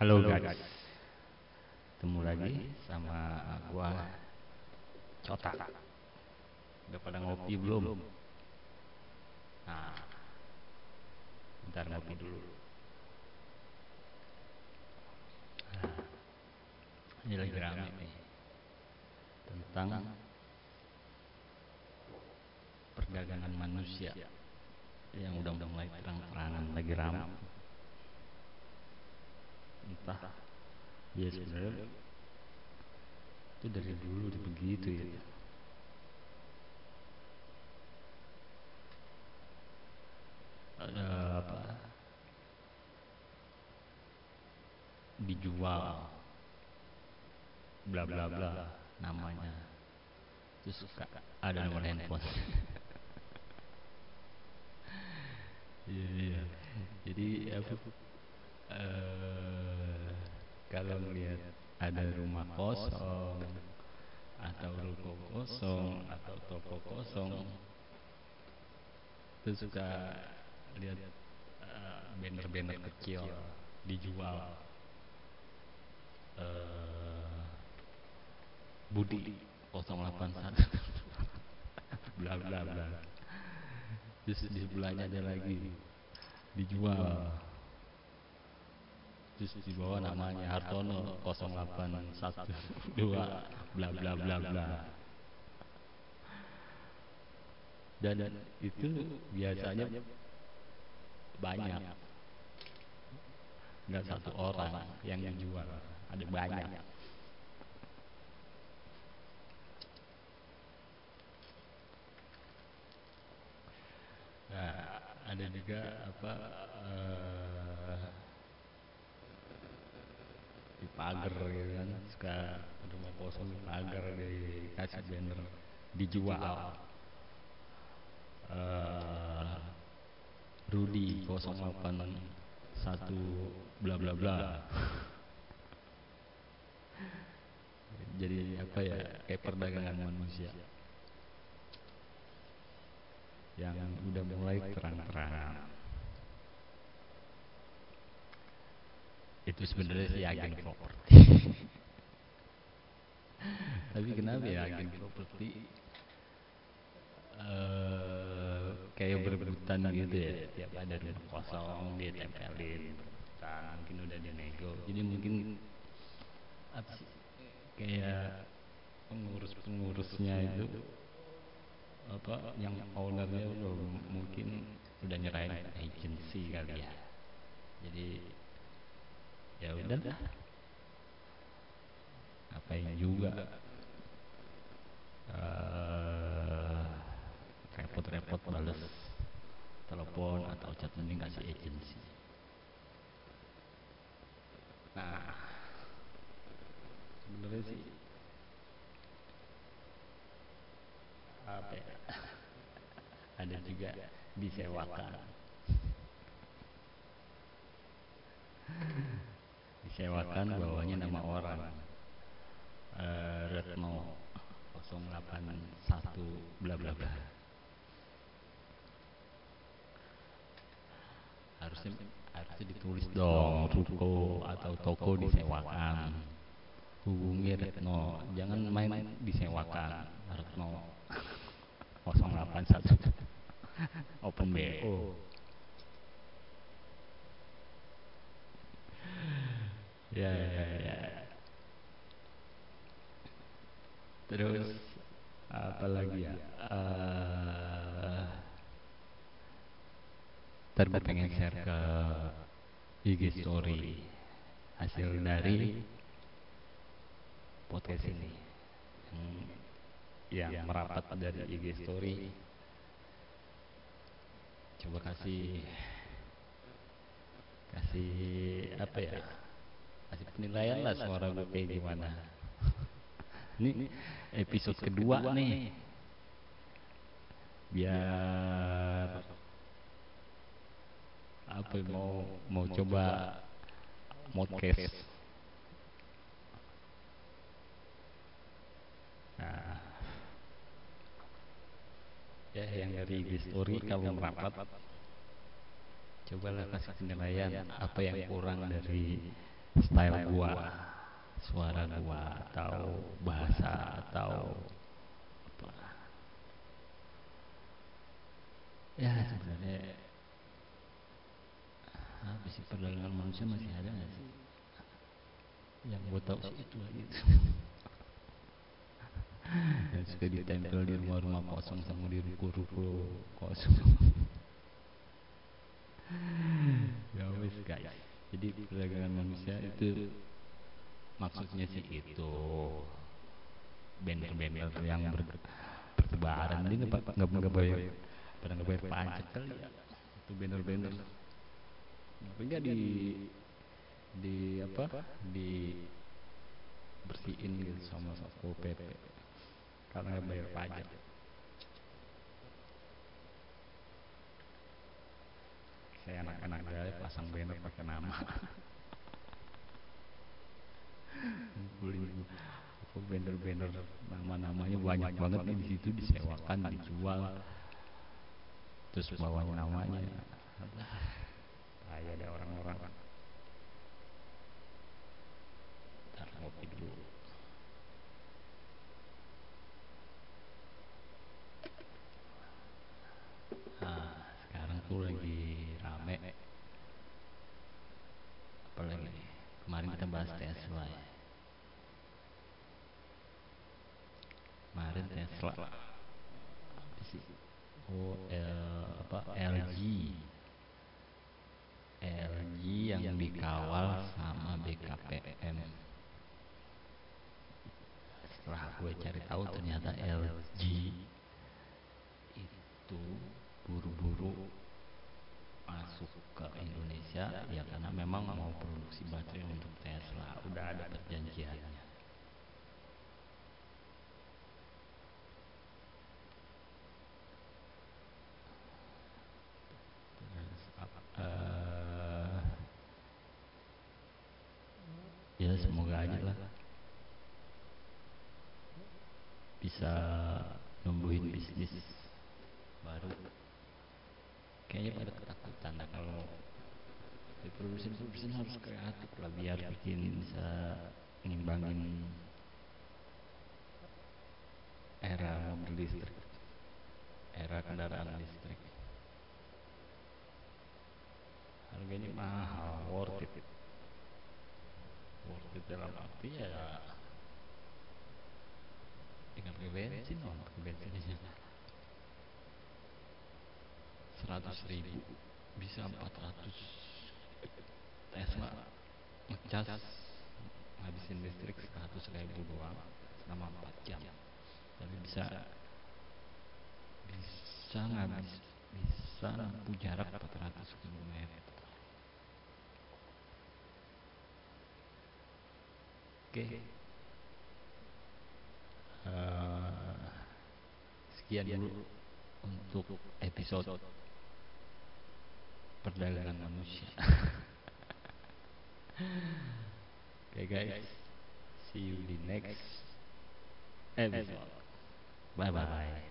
Halo guys, ketemu lagi sama gua Cota. Udah pada ngopi belum? Nah, bentar ngopi dulu. Nah, ini lagi rame nih. Tentang perdagangan manusia yang udah mulai terang-terangan lagi rame ya sebenarnya itu dari dulu udah begitu ya. Ada apa? Dijual. Bla bla bla namanya. Terus suka ada nomor handphone. Iya iya. Jadi apa? Eh, kalau melihat ada rumah kosong atau ruko kosong atau toko kosong terus suka lihat eh, banner-banner kecil dijual eh, Budi 081 bla bla bla. Terus di sebelahnya ada lagi dijual terus di bawah namanya Hartono 0812 bla bla bla bla. Dan itu biasanya banyak. Nggak satu orang yang dijual ada banyak. Nah, ada juga apa di pagar gitu kan. Suka rumah kosong pagar dikasih banner. Dijual. Eh Rudi 081 bla bla bla. Jadi apa ya? Kayak perdagangan manusia. Yang udah mulai terang-terangan itu sebenarnya sih agen properti tapi kenapa ya agen properti eh kayak berebutan gitu ya tiap ada rumah kosong dia tempelin berebutan mungkin udah dinego jadi mungkin apa sih, kayak pengurus-pengurusnya itu apa yang ownernya udah mungkin udah nyerahin agensi kali ya. jadi ya udah. Dah ngapain juga? Eh, repot-repot bales telepon atau chat mending kasih agensi nah sebenarnya sih apa ya ada juga disewakan disewakan bawahnya nama orang. Eh, Retno 081 bla bla bla. Harusnya harusnya ditulis dong ruko atau toko disewakan. Hubungi Retno jangan main disewakan Retno. 081 open BO ya, ya, ya. terus apa lagi ya? Uh, pengen share ke IG story hasil dari podcast ini. Yang, yang merapat dari IG story. Coba kasih kasih apa ya kasih penilaian lah suara gue kayak gimana ini episode kedua nih. biar apa mau mau coba podcast nah. Ya yang dari IG story kalau merapat cobalah kasih penilaian apa yang kurang dari style gua. Suara gua atau bahasa atau apa. Ya sebenarnya apa sih perdagangan manusia masih ada nggak sih? Yang gua tahu sih itu aja yang suka ditempel di rumah-rumah kosong sama di ruko-ruko kosong ya wes guys jadi perdagangan manusia itu. Maksudnya sih itu. Banner-banner yang ber, bertebaran ini nggak nggak nggak bayar pada nggak bayar pajak kali ya. Itu banner-banner. Tapi nggak di di apa? Di bersihin gitu sama satpol pp karena nggak bayar pajak. Saya anak-anak gaya pasang banner pakai nama banner-banner nama-namanya banyak banget di situ disewakan dijual. Terus bawa namanya. Ada orang-orang ntar ngopi dulu nah sekarang tuh lagi rame apa lagi nih Tesla. Ya kemarin Tesla. Oh L, apa LG LG yang dikawal sama BKPM setelah gue cari tahu ternyata LG itu buru-buru masuk ke Indonesia ya karena memang mau produksi baterai untuk Tesla. Udah ada perjanjiannya. Terus, uh, ya semoga aja lah. Bisa numbuhin bisnis baru. Kayaknya pada ketakutan kalau produsen produsen harus kreatif lah biar bikin bisa ngimbangin era mobil listrik. Era kendaraan listrik. Harganya mahal worth it. Worth it dalam arti ya pakai bensin oh bensinnya seratus ribu bisa empat ratus Tesla. Ngecas ngabisin listrik seratus ribu doang selama empat jam. Tapi bisa bisa ngabis bisa nempuh jarak 400 km oke. Uh, sekian dulu untuk episode perdagangan manusia okay, guys. See you di next episode. bye bye